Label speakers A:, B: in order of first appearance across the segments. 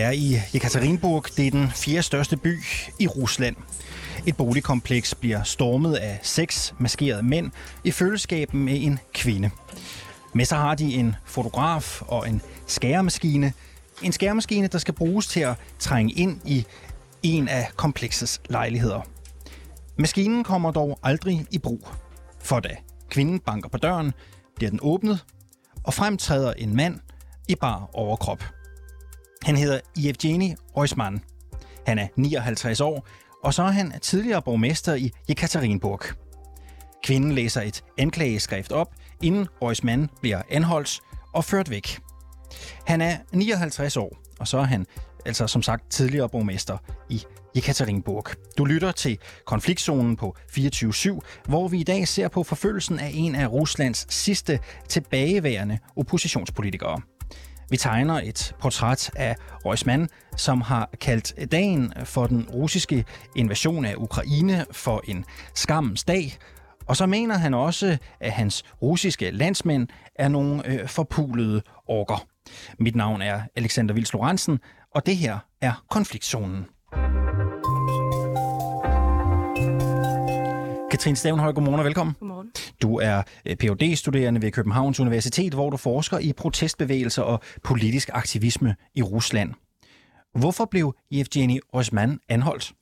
A: Vi er i Ekaterinburg. Det er den fjerde største by i Rusland. Et boligkompleks bliver stormet af seks maskerede mænd i følgeskab med en kvinde. Med sig har de en fotograf og en skæremaskine. En skæremaskine, der skal bruges til at trænge ind i en af kompleksets lejligheder. Maskinen kommer dog aldrig i brug. For da kvinden banker på døren, bliver den åbnet, og fremtræder en mand i bar overkrop. Han hedder Evgeni Oisman. Han er 59 år, og så er han tidligere borgmester i Jekaterinburg. Kvinden læser et anklageskrift op, inden Oisman bliver anholdt og ført væk. Han er 59 år, og så er han altså som sagt tidligere borgmester i Jekaterinburg. Du lytter til konfliktzonen på 24-7, hvor vi i dag ser på forfølgelsen af en af Ruslands sidste tilbageværende oppositionspolitikere. Vi tegner et portræt af Reusmann, som har kaldt dagen for den russiske invasion af Ukraine for en skammens dag. Og så mener han også, at hans russiske landsmænd er nogle øh, forpulede orker. Mit navn er Alexander Vils Lorentzen, og det her er Konfliktzonen. Katrine Stavenhøj, godmorgen og velkommen.
B: Godmorgen.
A: Du er øh, phd studerende ved Københavns Universitet, hvor du forsker i protestbevægelser og politisk aktivisme i Rusland. Hvorfor blev Evgeni Rosman anholdt?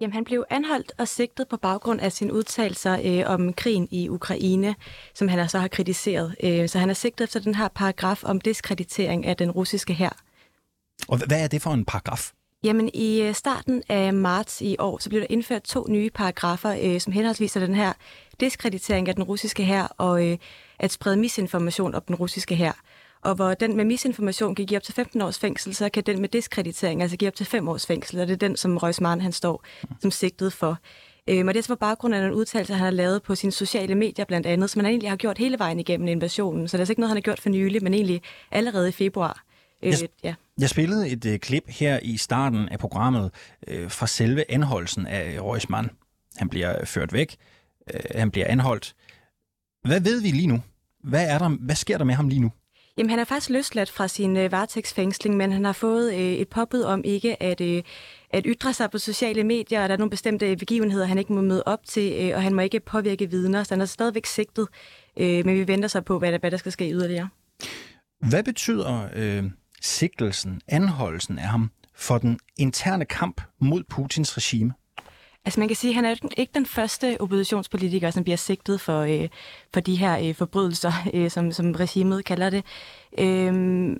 B: Jamen, han blev anholdt og sigtet på baggrund af sine udtalelser øh, om krigen i Ukraine, som han så har kritiseret. Øh, så han er sigtet efter den her paragraf om diskreditering af den russiske hær.
A: Og hvad er det for en paragraf?
B: Jamen, i øh, starten af marts i år, så blev der indført to nye paragrafer, øh, som henholdsvis er den her diskreditering af den russiske hær og øh, at sprede misinformation om den russiske hær. Og hvor den med misinformation kan give op til 15 års fængsel, så kan den med diskreditering altså give op til 5 års fængsel, og det er den, som Røsman han står som sigtet for. Øhm, og det er så på baggrund af nogle udtalelser, han har lavet på sine sociale medier blandt andet, som han egentlig har gjort hele vejen igennem invasionen. Så det er altså ikke noget, han har gjort for nylig, men egentlig allerede i februar. Øh,
A: Jeg,
B: ja.
A: jeg spillede et øh, klip her i starten af programmet øh, fra selve anholdelsen af Røsman. Han bliver ført væk. Øh, han bliver anholdt. Hvad ved vi lige nu? Hvad, er der, hvad sker der med ham lige nu?
B: Jamen, han er faktisk løsladt fra sin øh, varetægtsfængsling, men han har fået øh, et påbud om ikke at, øh, at ytre sig på sociale medier, og der er nogle bestemte begivenheder, han ikke må møde op til, øh, og han må ikke påvirke vidner, så han er stadigvæk sigtet, øh, men vi venter så på, hvad der, hvad der skal ske yderligere.
A: Hvad betyder øh, sigtelsen, anholdelsen af ham for den interne kamp mod Putins regime?
B: Altså man kan sige, at han er ikke den første oppositionspolitiker, som bliver sigtet for, øh, for de her øh, forbrydelser, øh, som, som regimet kalder det. Øh,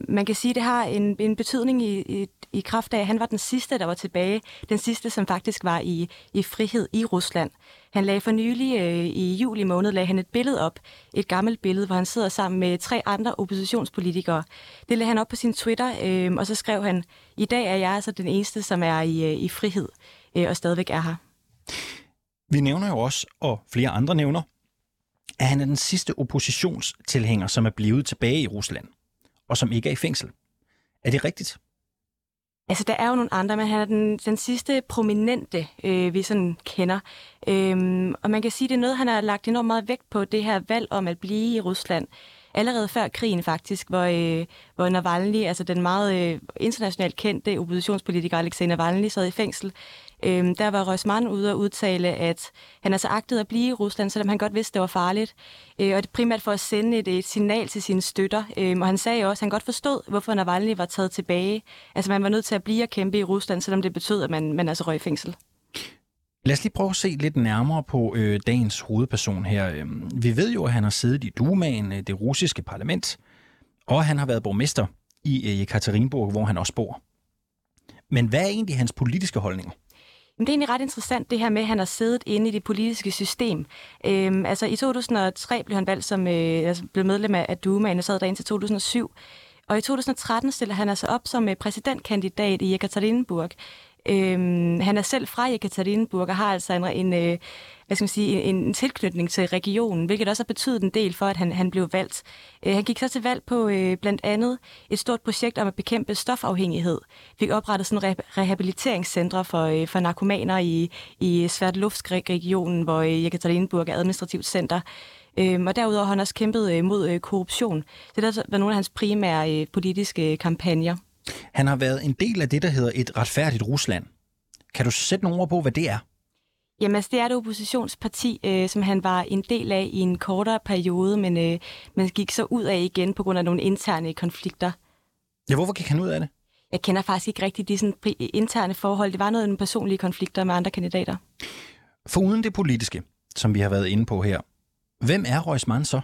B: man kan sige, at det har en, en betydning i, i, i kraft af, at han var den sidste, der var tilbage. Den sidste, som faktisk var i, i frihed i Rusland. Han lagde for nylig øh, i juli måned lagde han et billede op, et gammelt billede, hvor han sidder sammen med tre andre oppositionspolitikere. Det lagde han op på sin Twitter, øh, og så skrev han, i dag er jeg altså den eneste, som er i, øh, i frihed øh, og stadigvæk er her.
A: Vi nævner jo også, og flere andre nævner, at han er den sidste oppositionstilhænger, som er blevet tilbage i Rusland, og som ikke er i fængsel. Er det rigtigt?
B: Altså, der er jo nogle andre, men han er den, den sidste prominente, øh, vi sådan kender. Øhm, og man kan sige, det er noget, han har lagt enormt meget vægt på, det her valg om at blive i Rusland. Allerede før krigen faktisk, hvor, øh, hvor Navalny, altså den meget øh, internationalt kendte oppositionspolitiker Alexei Navalny, sad i fængsel. Øhm, der var Rosman ude og udtale, at han altså agtede at blive i Rusland, selvom han godt vidste, det var farligt. Øh, og det primært for at sende et, et signal til sine støtter. Øhm, og han sagde også, at han godt forstod, hvorfor Navalny var taget tilbage. Altså man var nødt til at blive og kæmpe i Rusland, selvom det betød, at man, man altså røg i fængsel.
A: Lad os lige prøve at se lidt nærmere på øh, dagens hovedperson her. Øhm, vi ved jo, at han har siddet i Dumaen, øh, det russiske parlament, og han har været borgmester i øh, Ekaterinburg, hvor han også bor. Men hvad er egentlig hans politiske holdninger?
B: Men det er egentlig ret interessant, det her med, at han har siddet inde i det politiske system. Øhm, altså i 2003 blev han valgt som øh, altså blev medlem af Dumaen og sad der indtil 2007. Og i 2013 stiller han altså op som øh, præsidentkandidat i Ekaterinburg. Øhm, han er selv fra Ekaterinburg og har altså en, en, øh, hvad skal man sige, en, en tilknytning til regionen, hvilket også har betydet en del for, at han, han blev valgt. Øh, han gik så til valg på øh, blandt andet et stort projekt om at bekæmpe stofafhængighed. Fik oprettet sådan re- rehabiliteringscentre for, øh, for narkomaner i, i Sverdlovsk-regionen, hvor øh, Ekaterinburg er administrativt center. Øhm, og derudover har han også kæmpet øh, mod øh, korruption. Det har været nogle af hans primære øh, politiske øh, kampagner.
A: Han har været en del af det, der hedder et retfærdigt Rusland. Kan du sætte nogle ord på, hvad det er?
B: Jamen, altså, det er et oppositionsparti, øh, som han var en del af i en kortere periode, men øh, man gik så ud af igen på grund af nogle interne konflikter.
A: Ja, hvorfor gik han ud af det?
B: Jeg kender faktisk ikke rigtig de sådan, interne forhold. Det var noget med personlige konflikter med andre kandidater.
A: For uden det politiske, som vi har været inde på her, hvem er Røisman så?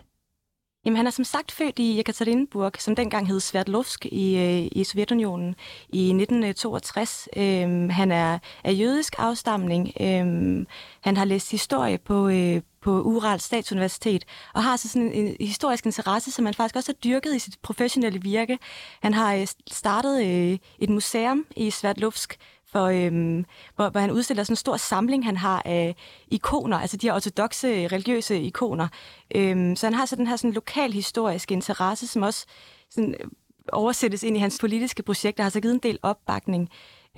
B: Jamen, han er som sagt født i Ekaterinburg, som dengang hed Sverdlovsk i, øh, i Sovjetunionen i 1962. Øh, øhm, han er af jødisk afstamning. Øhm, han har læst historie på, øh, på Ural Statsuniversitet, og har så sådan en, en historisk interesse, som han faktisk også har dyrket i sit professionelle virke. Han har øh, startet øh, et museum i Sverdlovsk, for, øhm, hvor, hvor han udstiller sådan en stor samling, han har af ikoner, altså de her ortodoxe religiøse ikoner. Øhm, så han har så den her sådan lokal historisk interesse, som også sådan, øh, oversættes ind i hans politiske projekter, har så givet en del opbakning.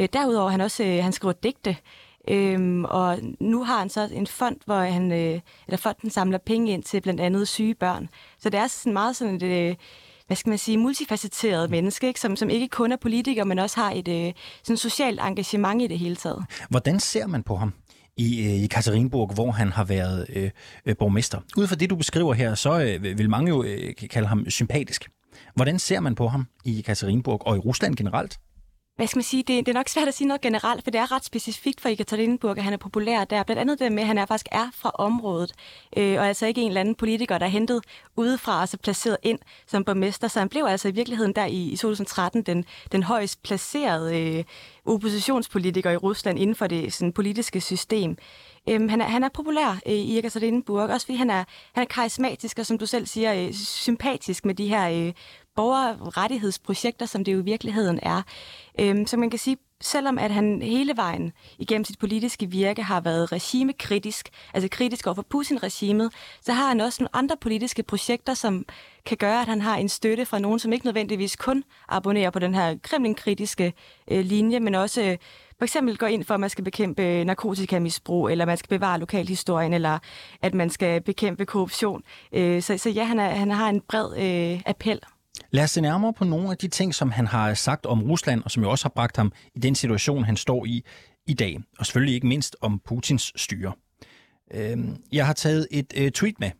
B: Øh, derudover han også øh, han skriver digte, Øhm, og nu har han så en fond, hvor han, øh, eller fonden samler penge ind til blandt andet syge børn. Så det er sådan meget sådan et, øh, hvad skal man sige, multifacetteret menneske, ikke? Som, som ikke kun er politiker, men også har et øh, sådan socialt engagement i det hele taget.
A: Hvordan ser man på ham? i, øh, i Katerinburg, hvor han har været øh, øh, borgmester. Ud fra det, du beskriver her, så øh, vil mange jo øh, kalde ham sympatisk. Hvordan ser man på ham i Katerinburg og i Rusland generelt?
B: Hvad skal man sige, det, det er nok svært at sige noget generelt, for det er ret specifikt for Ekaterinburg, at han er populær der. Blandt andet det med, at han er faktisk er fra området, øh, og altså ikke en eller anden politiker, der er hentet udefra og så placeret ind som borgmester. Så han blev altså i virkeligheden der i, i 2013 den, den højst placerede øh, oppositionspolitiker i Rusland inden for det sådan, politiske system. Øhm, han, er, han er populær øh, i Ekaterinburg, også fordi han er, han er karismatisk og som du selv siger, øh, sympatisk med de her øh, borgerrettighedsprojekter, som det jo i virkeligheden er. Øhm, så man kan sige, selvom at han hele vejen igennem sit politiske virke har været regimekritisk, altså kritisk over for Putin-regimet, så har han også nogle andre politiske projekter, som kan gøre, at han har en støtte fra nogen, som ikke nødvendigvis kun abonnerer på den her kremlin-kritiske øh, linje, men også øh, for eksempel går ind for, at man skal bekæmpe øh, narkotikamisbrug, eller man skal bevare lokalhistorien, eller at man skal bekæmpe korruption. Øh, så, så ja, han, er, han har en bred øh, appel.
A: Lad os se nærmere på nogle af de ting, som han har sagt om Rusland, og som jo også har bragt ham i den situation, han står i i dag. Og selvfølgelig ikke mindst om Putins styre. Øhm, jeg har taget et øh, tweet med.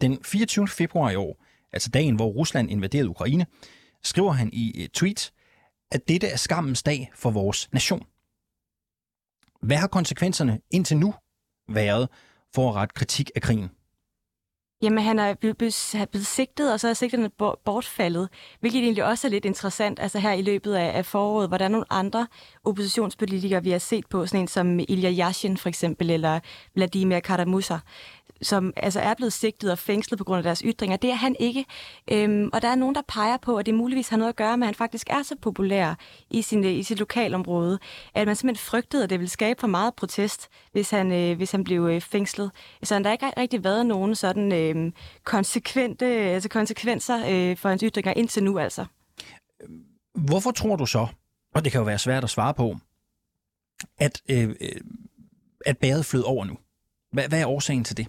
A: Den 24. februar i år, altså dagen, hvor Rusland invaderede Ukraine, skriver han i et tweet, at dette er skammens dag for vores nation. Hvad har konsekvenserne indtil nu været for at rette kritik af krigen?
B: Jamen, han er blevet, blevet sigtet, og så er sigterne bortfaldet, hvilket egentlig også er lidt interessant, altså her i løbet af, af foråret, hvor der er nogle andre oppositionspolitikere, vi har set på, sådan en som Ilya Yashin for eksempel, eller Vladimir Karamusa, som altså er blevet sigtet og fængslet på grund af deres ytringer. Det er han ikke. Øhm, og der er nogen, der peger på, at det muligvis har noget at gøre med, at han faktisk er så populær i, sin, øh, i sit lokalområde, at man simpelthen frygtede, at det ville skabe for meget protest, hvis han, øh, hvis han blev øh, fængslet. Så der har ikke rigtig været nogen sådan øh, konsekvente, altså konsekvenser øh, for hans ytringer indtil nu altså.
A: Hvorfor tror du så, og det kan jo være svært at svare på, at, øh, øh at bæret flød over nu? Hvad, hvad er årsagen til det?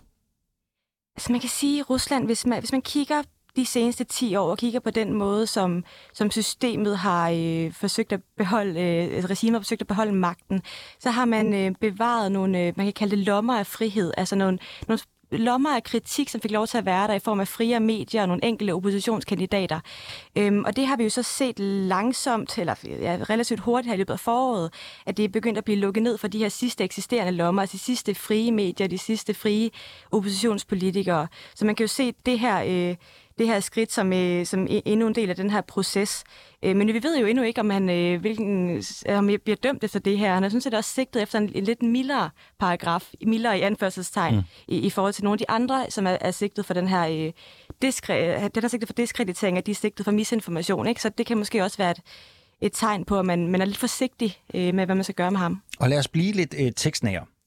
B: Altså man kan sige, at Rusland, hvis man, hvis man kigger de seneste 10 år og kigger på den måde, som, som systemet har øh, forsøgt at beholde, øh, regimet har forsøgt at beholde magten, så har man øh, bevaret nogle, øh, man kan kalde det lommer af frihed, altså nogle, nogle lommer af kritik, som fik lov til at være der i form af frie medier og nogle enkelte oppositionskandidater. Øhm, og det har vi jo så set langsomt, eller ja, relativt hurtigt her i løbet af foråret, at det er begyndt at blive lukket ned for de her sidste eksisterende lommer, altså de sidste frie medier, de sidste frie oppositionspolitikere. Så man kan jo se det her... Øh, det her skridt som, øh, som endnu en del af den her proces. Øh, men vi ved jo endnu ikke, om han, øh, hvilken, om han bliver dømt efter det her. Han er sådan set også sigtet efter en, en lidt mildere paragraf, mildere i anførselstegn, mm. i, i forhold til nogle af de andre, som er, er sigtet for den her, øh, diskre, den er sigtet for diskreditering, at de er sigtet for misinformation. Ikke? Så det kan måske også være et, et tegn på, at man, man er lidt forsigtig øh, med, hvad man skal gøre med ham.
A: Og lad os blive lidt øh, tekstnære.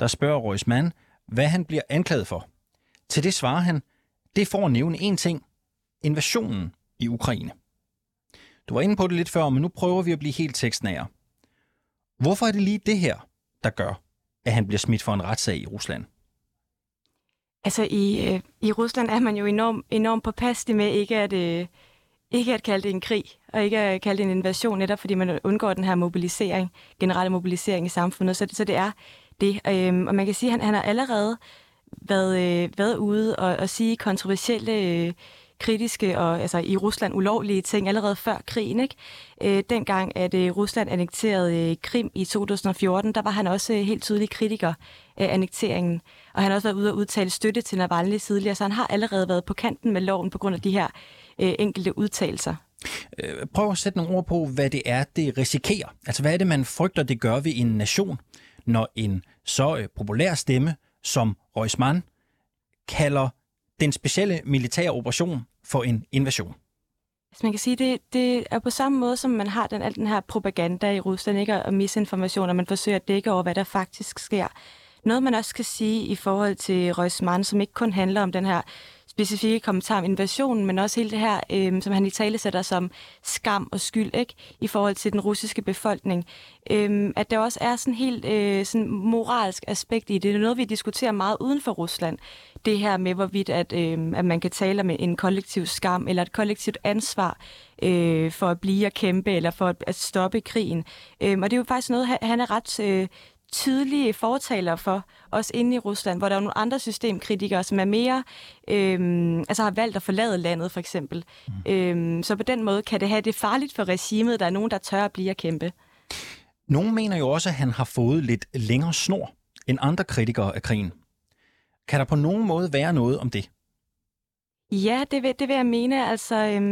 A: der spørger Reusmann, hvad han bliver anklaget for. Til det svarer han, det får at nævne én ting. Invasionen i Ukraine. Du var inde på det lidt før, men nu prøver vi at blive helt tekstnære. Hvorfor er det lige det her, der gør, at han bliver smidt for en retssag i Rusland?
B: Altså i, øh, i Rusland er man jo enormt enorm påpasselig med ikke at, øh, ikke at kalde det en krig, og ikke at kalde det en invasion, netop fordi man undgår den her mobilisering, generelle mobilisering i samfundet. Så, så det er det. Øhm, og man kan sige, at han, han har allerede været, øh, været ude og, og sige kontroversielle, øh, kritiske og altså, i Rusland ulovlige ting allerede før krigen. Ikke? Øh, dengang, at øh, Rusland annekterede øh, Krim i 2014, der var han også øh, helt tydelig kritiker af annekteringen. Og han har også været ude og udtale støtte til Navalny tidligere, så han har allerede været på kanten med loven på grund af de her øh, enkelte udtalelser.
A: Øh, prøv at sætte nogle ord på, hvad det er, det risikerer. Altså, hvad er det, man frygter, det gør ved en nation, når en så øh, populær stemme som Reusmann kalder den specielle militære operation for en invasion?
B: Altså man kan sige, det, det er på samme måde, som man har den, al den her propaganda i Rusland, ikke? og misinformation, og man forsøger at dække over, hvad der faktisk sker. Noget, man også kan sige i forhold til Reusmann, som ikke kun handler om den her specifikke kommentar om invasionen, men også hele det her, øh, som han i tale sætter som skam og skyld ikke, i forhold til den russiske befolkning. Øh, at der også er sådan helt øh, sådan moralsk aspekt i det. Det er noget, vi diskuterer meget uden for Rusland. Det her med, hvorvidt at, øh, at man kan tale om en kollektiv skam eller et kollektivt ansvar øh, for at blive og kæmpe eller for at, at stoppe krigen. Øh, og det er jo faktisk noget, han er ret øh, tydelige fortaler for, også inde i Rusland, hvor der er nogle andre systemkritikere, som er mere, øhm, altså har valgt at forlade landet, for eksempel. Mm. Øhm, så på den måde kan det have det farligt for regimet, der er nogen, der tør at blive at kæmpe.
A: Nogle mener jo også, at han har fået lidt længere snor end andre kritikere af krigen. Kan der på nogen måde være noget om det?
B: Ja, det vil, det vil jeg mene, altså øhm,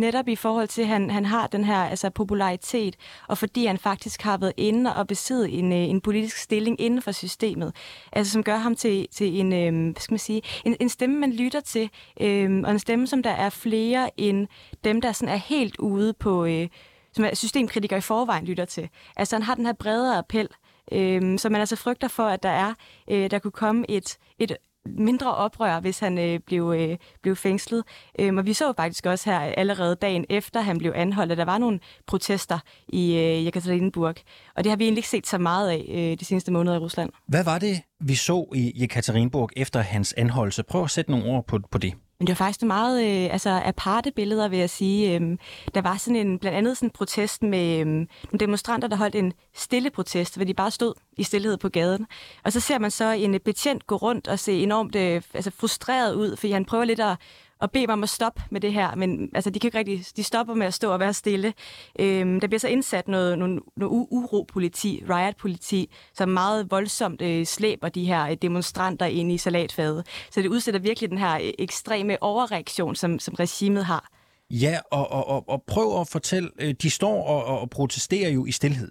B: netop i forhold til, at han, han har den her altså, popularitet, og fordi han faktisk har været inde og besidde en, øh, en politisk stilling inden for systemet, altså som gør ham til, til en, øhm, hvad skal man sige, en, en stemme, man lytter til, øhm, og en stemme, som der er flere end dem, der sådan er helt ude på, øh, som er systemkritikere i forvejen lytter til. Altså han har den her bredere appel, øhm, så man altså frygter for, at der er, øh, der kunne komme et, et mindre oprør, hvis han øh, blev, øh, blev fængslet. Øhm, og vi så faktisk også her allerede dagen efter, han blev anholdt, at der var nogle protester i øh, Jekaterinburg. Og det har vi egentlig ikke set så meget af øh, de seneste måneder i Rusland.
A: Hvad var det, vi så i Jekaterinburg efter hans anholdelse? Prøv at sætte nogle ord på, på det.
B: Men det var faktisk meget øh, altså, aparte billeder, vil jeg sige. Øhm, der var sådan en, blandt andet sådan en protest med øhm, nogle demonstranter, der holdt en stille protest, hvor de bare stod i stillhed på gaden. Og så ser man så en betjent gå rundt og se enormt øh, altså, frustreret ud, fordi han prøver lidt at og bede mig om at stoppe med det her, men altså, de kan ikke rigtig, de stopper med at stå og være stille. Øhm, der bliver så indsat noget, noget, noget uro-politi, riot-politi, som meget voldsomt øh, slæber de her øh, demonstranter ind i salatfadet. Så det udsætter virkelig den her øh, ekstreme overreaktion, som, som regimet har.
A: Ja, og, og, og, og prøv at fortælle, øh, de står og, og protesterer jo i stillhed.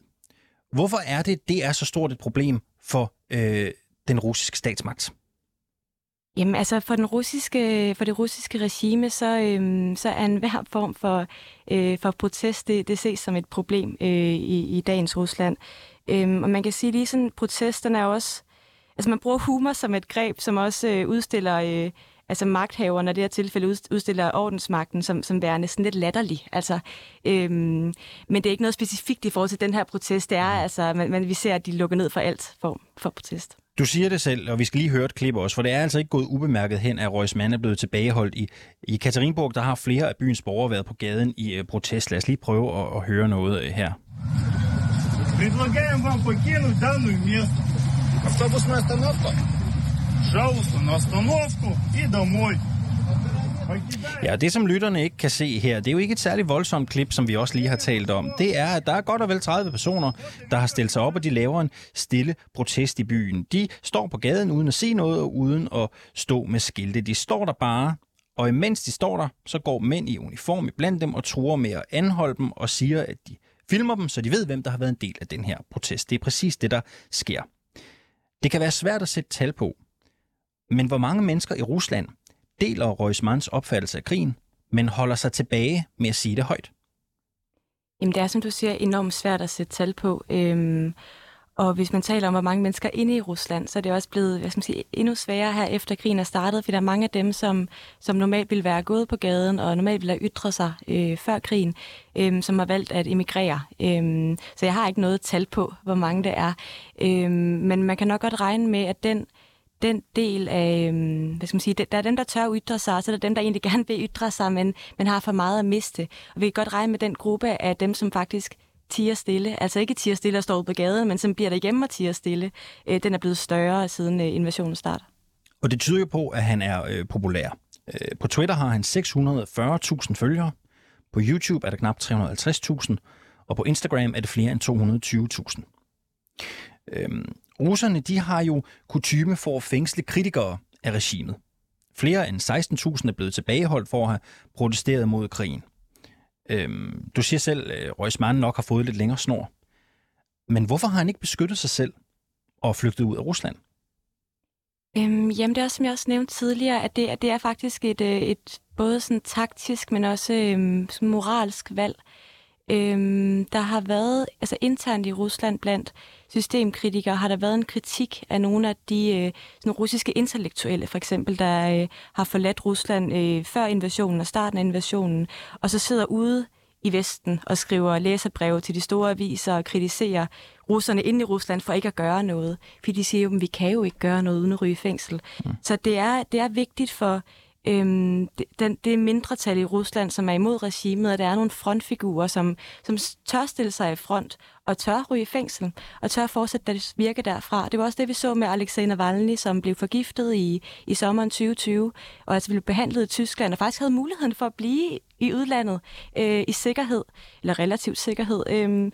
A: Hvorfor er det, det er så stort et problem for øh, den russiske statsmagt?
B: Jamen altså for, den russiske, for det russiske regime, så, øhm, så er enhver form for, øh, for protest, det, det ses som et problem øh, i, i dagens Rusland. Øhm, og man kan sige lige sådan, protesterne er også, altså man bruger humor som et greb, som også øh, udstiller øh, altså magthaverne, i det her tilfælde udstiller ordensmagten som, som værende sådan lidt latterlig. Altså, øhm, men det er ikke noget specifikt i forhold til den her protest. Det er altså, man, man, vi ser, at de lukker ned for alt form for protest.
A: Du siger det selv, og vi skal lige høre et klip også, for det er altså ikke gået ubemærket hen, at Røs Mann er blevet tilbageholdt i, i Katerinburg. Der har flere af byens borgere været på gaden i uh, protest. Lad os lige prøve at, at høre noget uh, her.
C: Предлагаем вам покинуть данную место.
D: Автобусная остановка?
C: Пожалуйста, на остановку и домой.
A: Ja, det som lytterne ikke kan se her, det er jo ikke et særligt voldsomt klip, som vi også lige har talt om. Det er, at der er godt og vel 30 personer, der har stillet sig op, og de laver en stille protest i byen. De står på gaden uden at se noget og uden at stå med skilte. De står der bare, og imens de står der, så går mænd i uniform blandt dem og truer med at anholde dem og siger, at de filmer dem, så de ved, hvem der har været en del af den her protest. Det er præcis det, der sker. Det kan være svært at sætte tal på, men hvor mange mennesker i Rusland deler Røismans opfattelse af krigen, men holder sig tilbage med at sige det højt?
B: Jamen, det er, som du siger, enormt svært at sætte tal på. Øhm, og hvis man taler om, hvor mange mennesker er inde i Rusland, så er det også blevet hvad skal man sige, endnu sværere her efter krigen er startet, for der er mange af dem, som, som normalt ville være gået på gaden og normalt ville have ytret sig øh, før krigen, øh, som har valgt at emigrere. Øh, så jeg har ikke noget tal på, hvor mange det er. Øh, men man kan nok godt regne med, at den den del af, øhm, hvad skal man sige, der er dem, der tør ytre sig, og så er der dem, der egentlig gerne vil ytre sig, men, men har for meget at miste. Og vi kan godt regne med den gruppe af dem, som faktisk tiger stille. Altså ikke tiger stille og står på gaden, men som bliver derhjemme og tiger stille. Øh, den er blevet større siden øh, invasionen starter.
A: Og det tyder jo på, at han er øh, populær. Øh, på Twitter har han 640.000 følgere. På YouTube er der knap 350.000. Og på Instagram er det flere end 220.000. Øhm, russerne de har jo kutyme for at fængsle kritikere af regimet. Flere end 16.000 er blevet tilbageholdt for at have protesteret mod krigen. Øhm, du siger selv, øh, at nok har fået lidt længere snor. Men hvorfor har han ikke beskyttet sig selv og flygtet ud af Rusland?
B: Øhm, jamen det er også, som jeg også nævnte tidligere, at det, at det er faktisk et, øh, et både sådan taktisk, men også øhm, moralsk valg. Øhm, der har været, altså internt i Rusland blandt systemkritikere, har der været en kritik af nogle af de øh, sådan russiske intellektuelle, for eksempel, der øh, har forladt Rusland øh, før invasionen og starten af invasionen, og så sidder ude i Vesten og skriver læserbreve til de store aviser og kritiserer russerne inde i Rusland for ikke at gøre noget. Fordi de siger jo, at vi kan jo ikke gøre noget uden at ryge i fængsel. Mm. Så det er, det er vigtigt for øhm, det, den, det mindretal i Rusland, som er imod regimet, og der er nogle frontfigurer, som, som tør stille sig i front og tør ryge i fængsel, og tør fortsætte deres virke derfra. Det var også det, vi så med Alexei Navalny, som blev forgiftet i, i sommeren 2020, og altså blev behandlet i Tyskland, og faktisk havde muligheden for at blive i udlandet øh, i sikkerhed, eller relativt sikkerhed. Øh,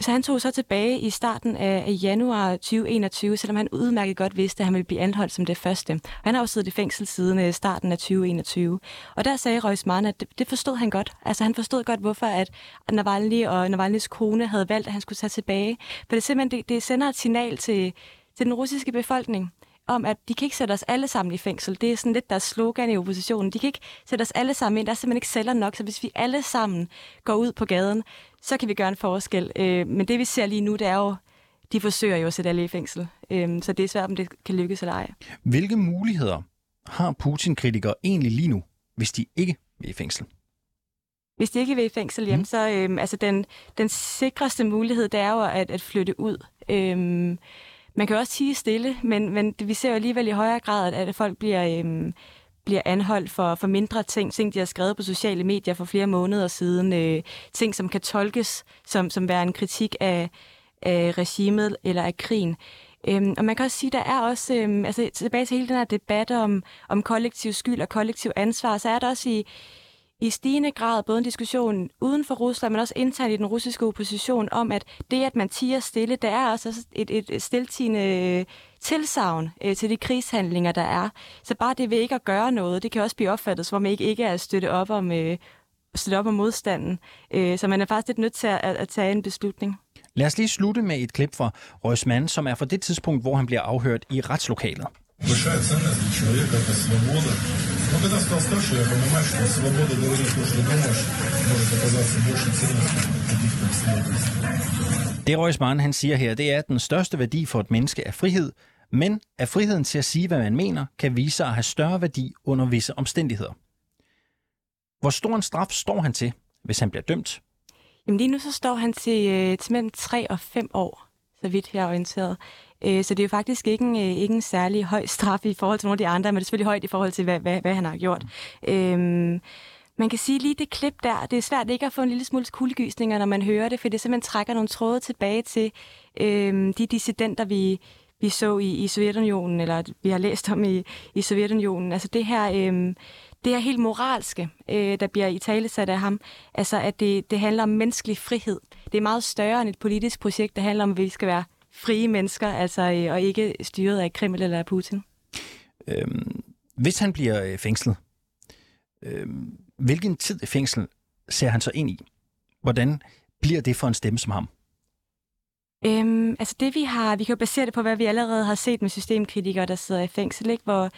B: så han tog så tilbage i starten af januar 2021, selvom han udmærket godt vidste, at han ville blive anholdt som det første. Han har jo siddet i fængsel siden øh, starten af 2021. Og der sagde Reusmann, at det, det forstod han godt. Altså han forstod godt, hvorfor at Navalny og Navalnys kone havde valgt, at han skulle tage tilbage. For det simpelthen det, det sender et signal til, til den russiske befolkning, om, at de kan ikke sætte os alle sammen i fængsel. Det er sådan lidt deres slogan i oppositionen. De kan ikke sætte os alle sammen ind. Der er simpelthen ikke celler nok, så hvis vi alle sammen går ud på gaden, så kan vi gøre en forskel. Øh, men det vi ser lige nu, det er jo, de forsøger jo at sætte alle i fængsel. Øh, så det er svært, om det kan lykkes eller ej.
A: Hvilke muligheder har Putin-kritikere egentlig lige nu, hvis de ikke vil i fængsel?
B: Hvis de ikke vil i fængsel, jamen, mm. så øh, altså den, den sikreste mulighed, det er jo at, at flytte ud. Øh, man kan også sige stille, men, men vi ser jo alligevel i højere grad, at, at folk bliver, øhm, bliver anholdt for, for mindre ting, ting, de har skrevet på sociale medier for flere måneder siden, øh, ting, som kan tolkes som, som være en kritik af, af regimet eller af krigen. Øhm, og man kan også sige, der er også, øhm, altså tilbage til hele den her debat om, om kollektiv skyld og kollektiv ansvar, så er der også i, i stigende grad både en diskussion uden for Rusland, men også internt i den russiske opposition om, at det, at man tiger stille, der er også et, et, et stiltigende tilsavn øh, til de krigshandlinger, der er. Så bare det ved ikke at gøre noget, det kan også blive opfattet, som om ikke, ikke er at støtte op om, øh, støtte op om modstanden. Øh, så man er faktisk lidt nødt til at, at tage en beslutning.
A: Lad os lige slutte med et klip fra Røsmann, som er fra det tidspunkt, hvor han bliver afhørt i retslokalet. Большая ценность для человека – это свобода, Но когда стал старше, я понимаю, что свобода говорить то, что думаешь, может оказаться больше ценностью каких-то обстоятельств. Det Røsmann, han siger her, det er, at den største værdi for et menneske er frihed, men at friheden til at sige, hvad man mener, kan vise sig at have større værdi under visse omstændigheder. Hvor stor en straf står han til, hvis han bliver dømt?
B: Jamen lige nu så står han til, øh, til mellem 3 og 5 år, så vidt jeg er orienteret. Øh, så det er jo faktisk ikke en, øh, ikke en særlig høj straf i forhold til nogle af de andre, men det er selvfølgelig højt i forhold til, hvad, hvad, hvad han har gjort. Øhm, man kan sige lige det klip der, det er svært ikke at få en lille smule kuldegysninger, når man hører det, for det simpelthen trækker nogle tråde tilbage til øhm, de dissidenter, vi, vi så i, i Sovjetunionen, eller vi har læst om i, i Sovjetunionen. Altså det her, øh, det er helt moralske, øh, der bliver i talesat af ham. Altså, at det, det handler om menneskelig frihed. Det er meget større end et politisk projekt, der handler om, at vi skal være frie mennesker, altså, øh, og ikke styret af Kreml eller af Putin.
A: Øhm, hvis han bliver øh, fængslet, øhm, hvilken tid i fængsel ser han så ind i? Hvordan bliver det for en stemme som ham?
B: Øhm, altså det vi har, vi kan jo basere det på, hvad vi allerede har set med systemkritikere, der sidder i fængsel, ikke? hvor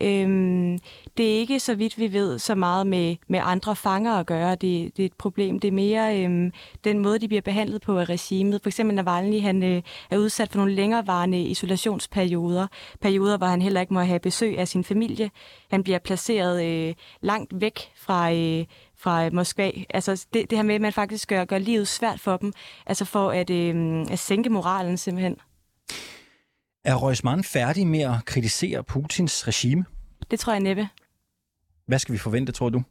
B: øhm, det er ikke så vidt vi ved så meget med, med andre fanger at gøre. Det, det er et problem. Det er mere øhm, den måde, de bliver behandlet på af regimet. For eksempel Navalny, han øh, er udsat for nogle længerevarende isolationsperioder. Perioder, hvor han heller ikke må have besøg af sin familie. Han bliver placeret øh, langt væk fra, øh, fra øh, Moskva. Altså det, det her med, at man faktisk gør, gør livet svært for dem, altså for at, øh, at sænke moralen simpelthen.
A: Er Røsman færdig med at kritisere Putins regime?
B: Det tror jeg næppe.
A: Hvad skal vi forvente, tror du?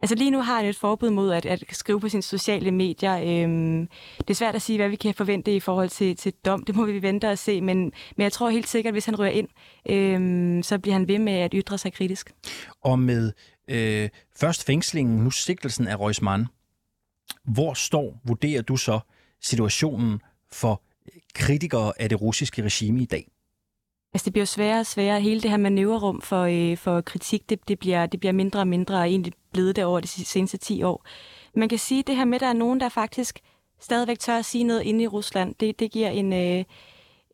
B: Altså lige nu har han et forbud mod at, at skrive på sine sociale medier. Øhm, det er svært at sige, hvad vi kan forvente i forhold til, til dom. Det må vi vente og se, men, men jeg tror helt sikkert, at hvis han rører ind, øhm, så bliver han ved med at ytre sig kritisk.
A: Og med øh, først fængslingen, nu sigtelsen af Røsman, hvor står, vurderer du så situationen for øh, kritikere af det russiske regime i dag?
B: Altså det bliver sværere og sværere. Hele det her manøvrerum for, øh, for kritik, det, det, bliver, det bliver mindre og mindre, og egentlig blevet det over de seneste 10 år. Man kan sige, at det her med, at der er nogen, der faktisk stadigvæk tør at sige noget inde i Rusland, det, det giver en, øh,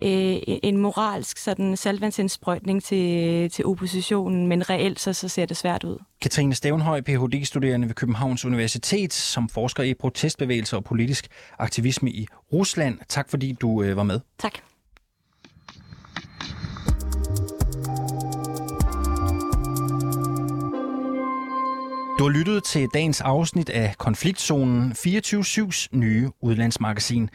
B: øh, en moralsk sådan salvandsindsprøjtning til, til oppositionen, men reelt så, så ser det svært ud.
A: Katrine Stævnhøj, Ph.D.-studerende ved Københavns Universitet, som forsker i protestbevægelser og politisk aktivisme i Rusland. Tak fordi du øh, var med.
B: Tak.
A: Du har lyttet til dagens afsnit af Konfliktzonen 24-7's nye udlandsmagasin.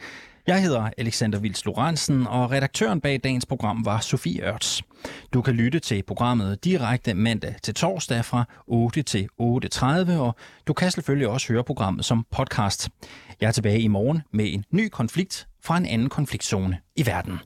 A: Jeg hedder Alexander Vils Lorentzen, og redaktøren bag dagens program var Sofie Ørts. Du kan lytte til programmet direkte mandag til torsdag fra 8 til 8.30, og du kan selvfølgelig også høre programmet som podcast. Jeg er tilbage i morgen med en ny konflikt fra en anden konfliktzone i verden.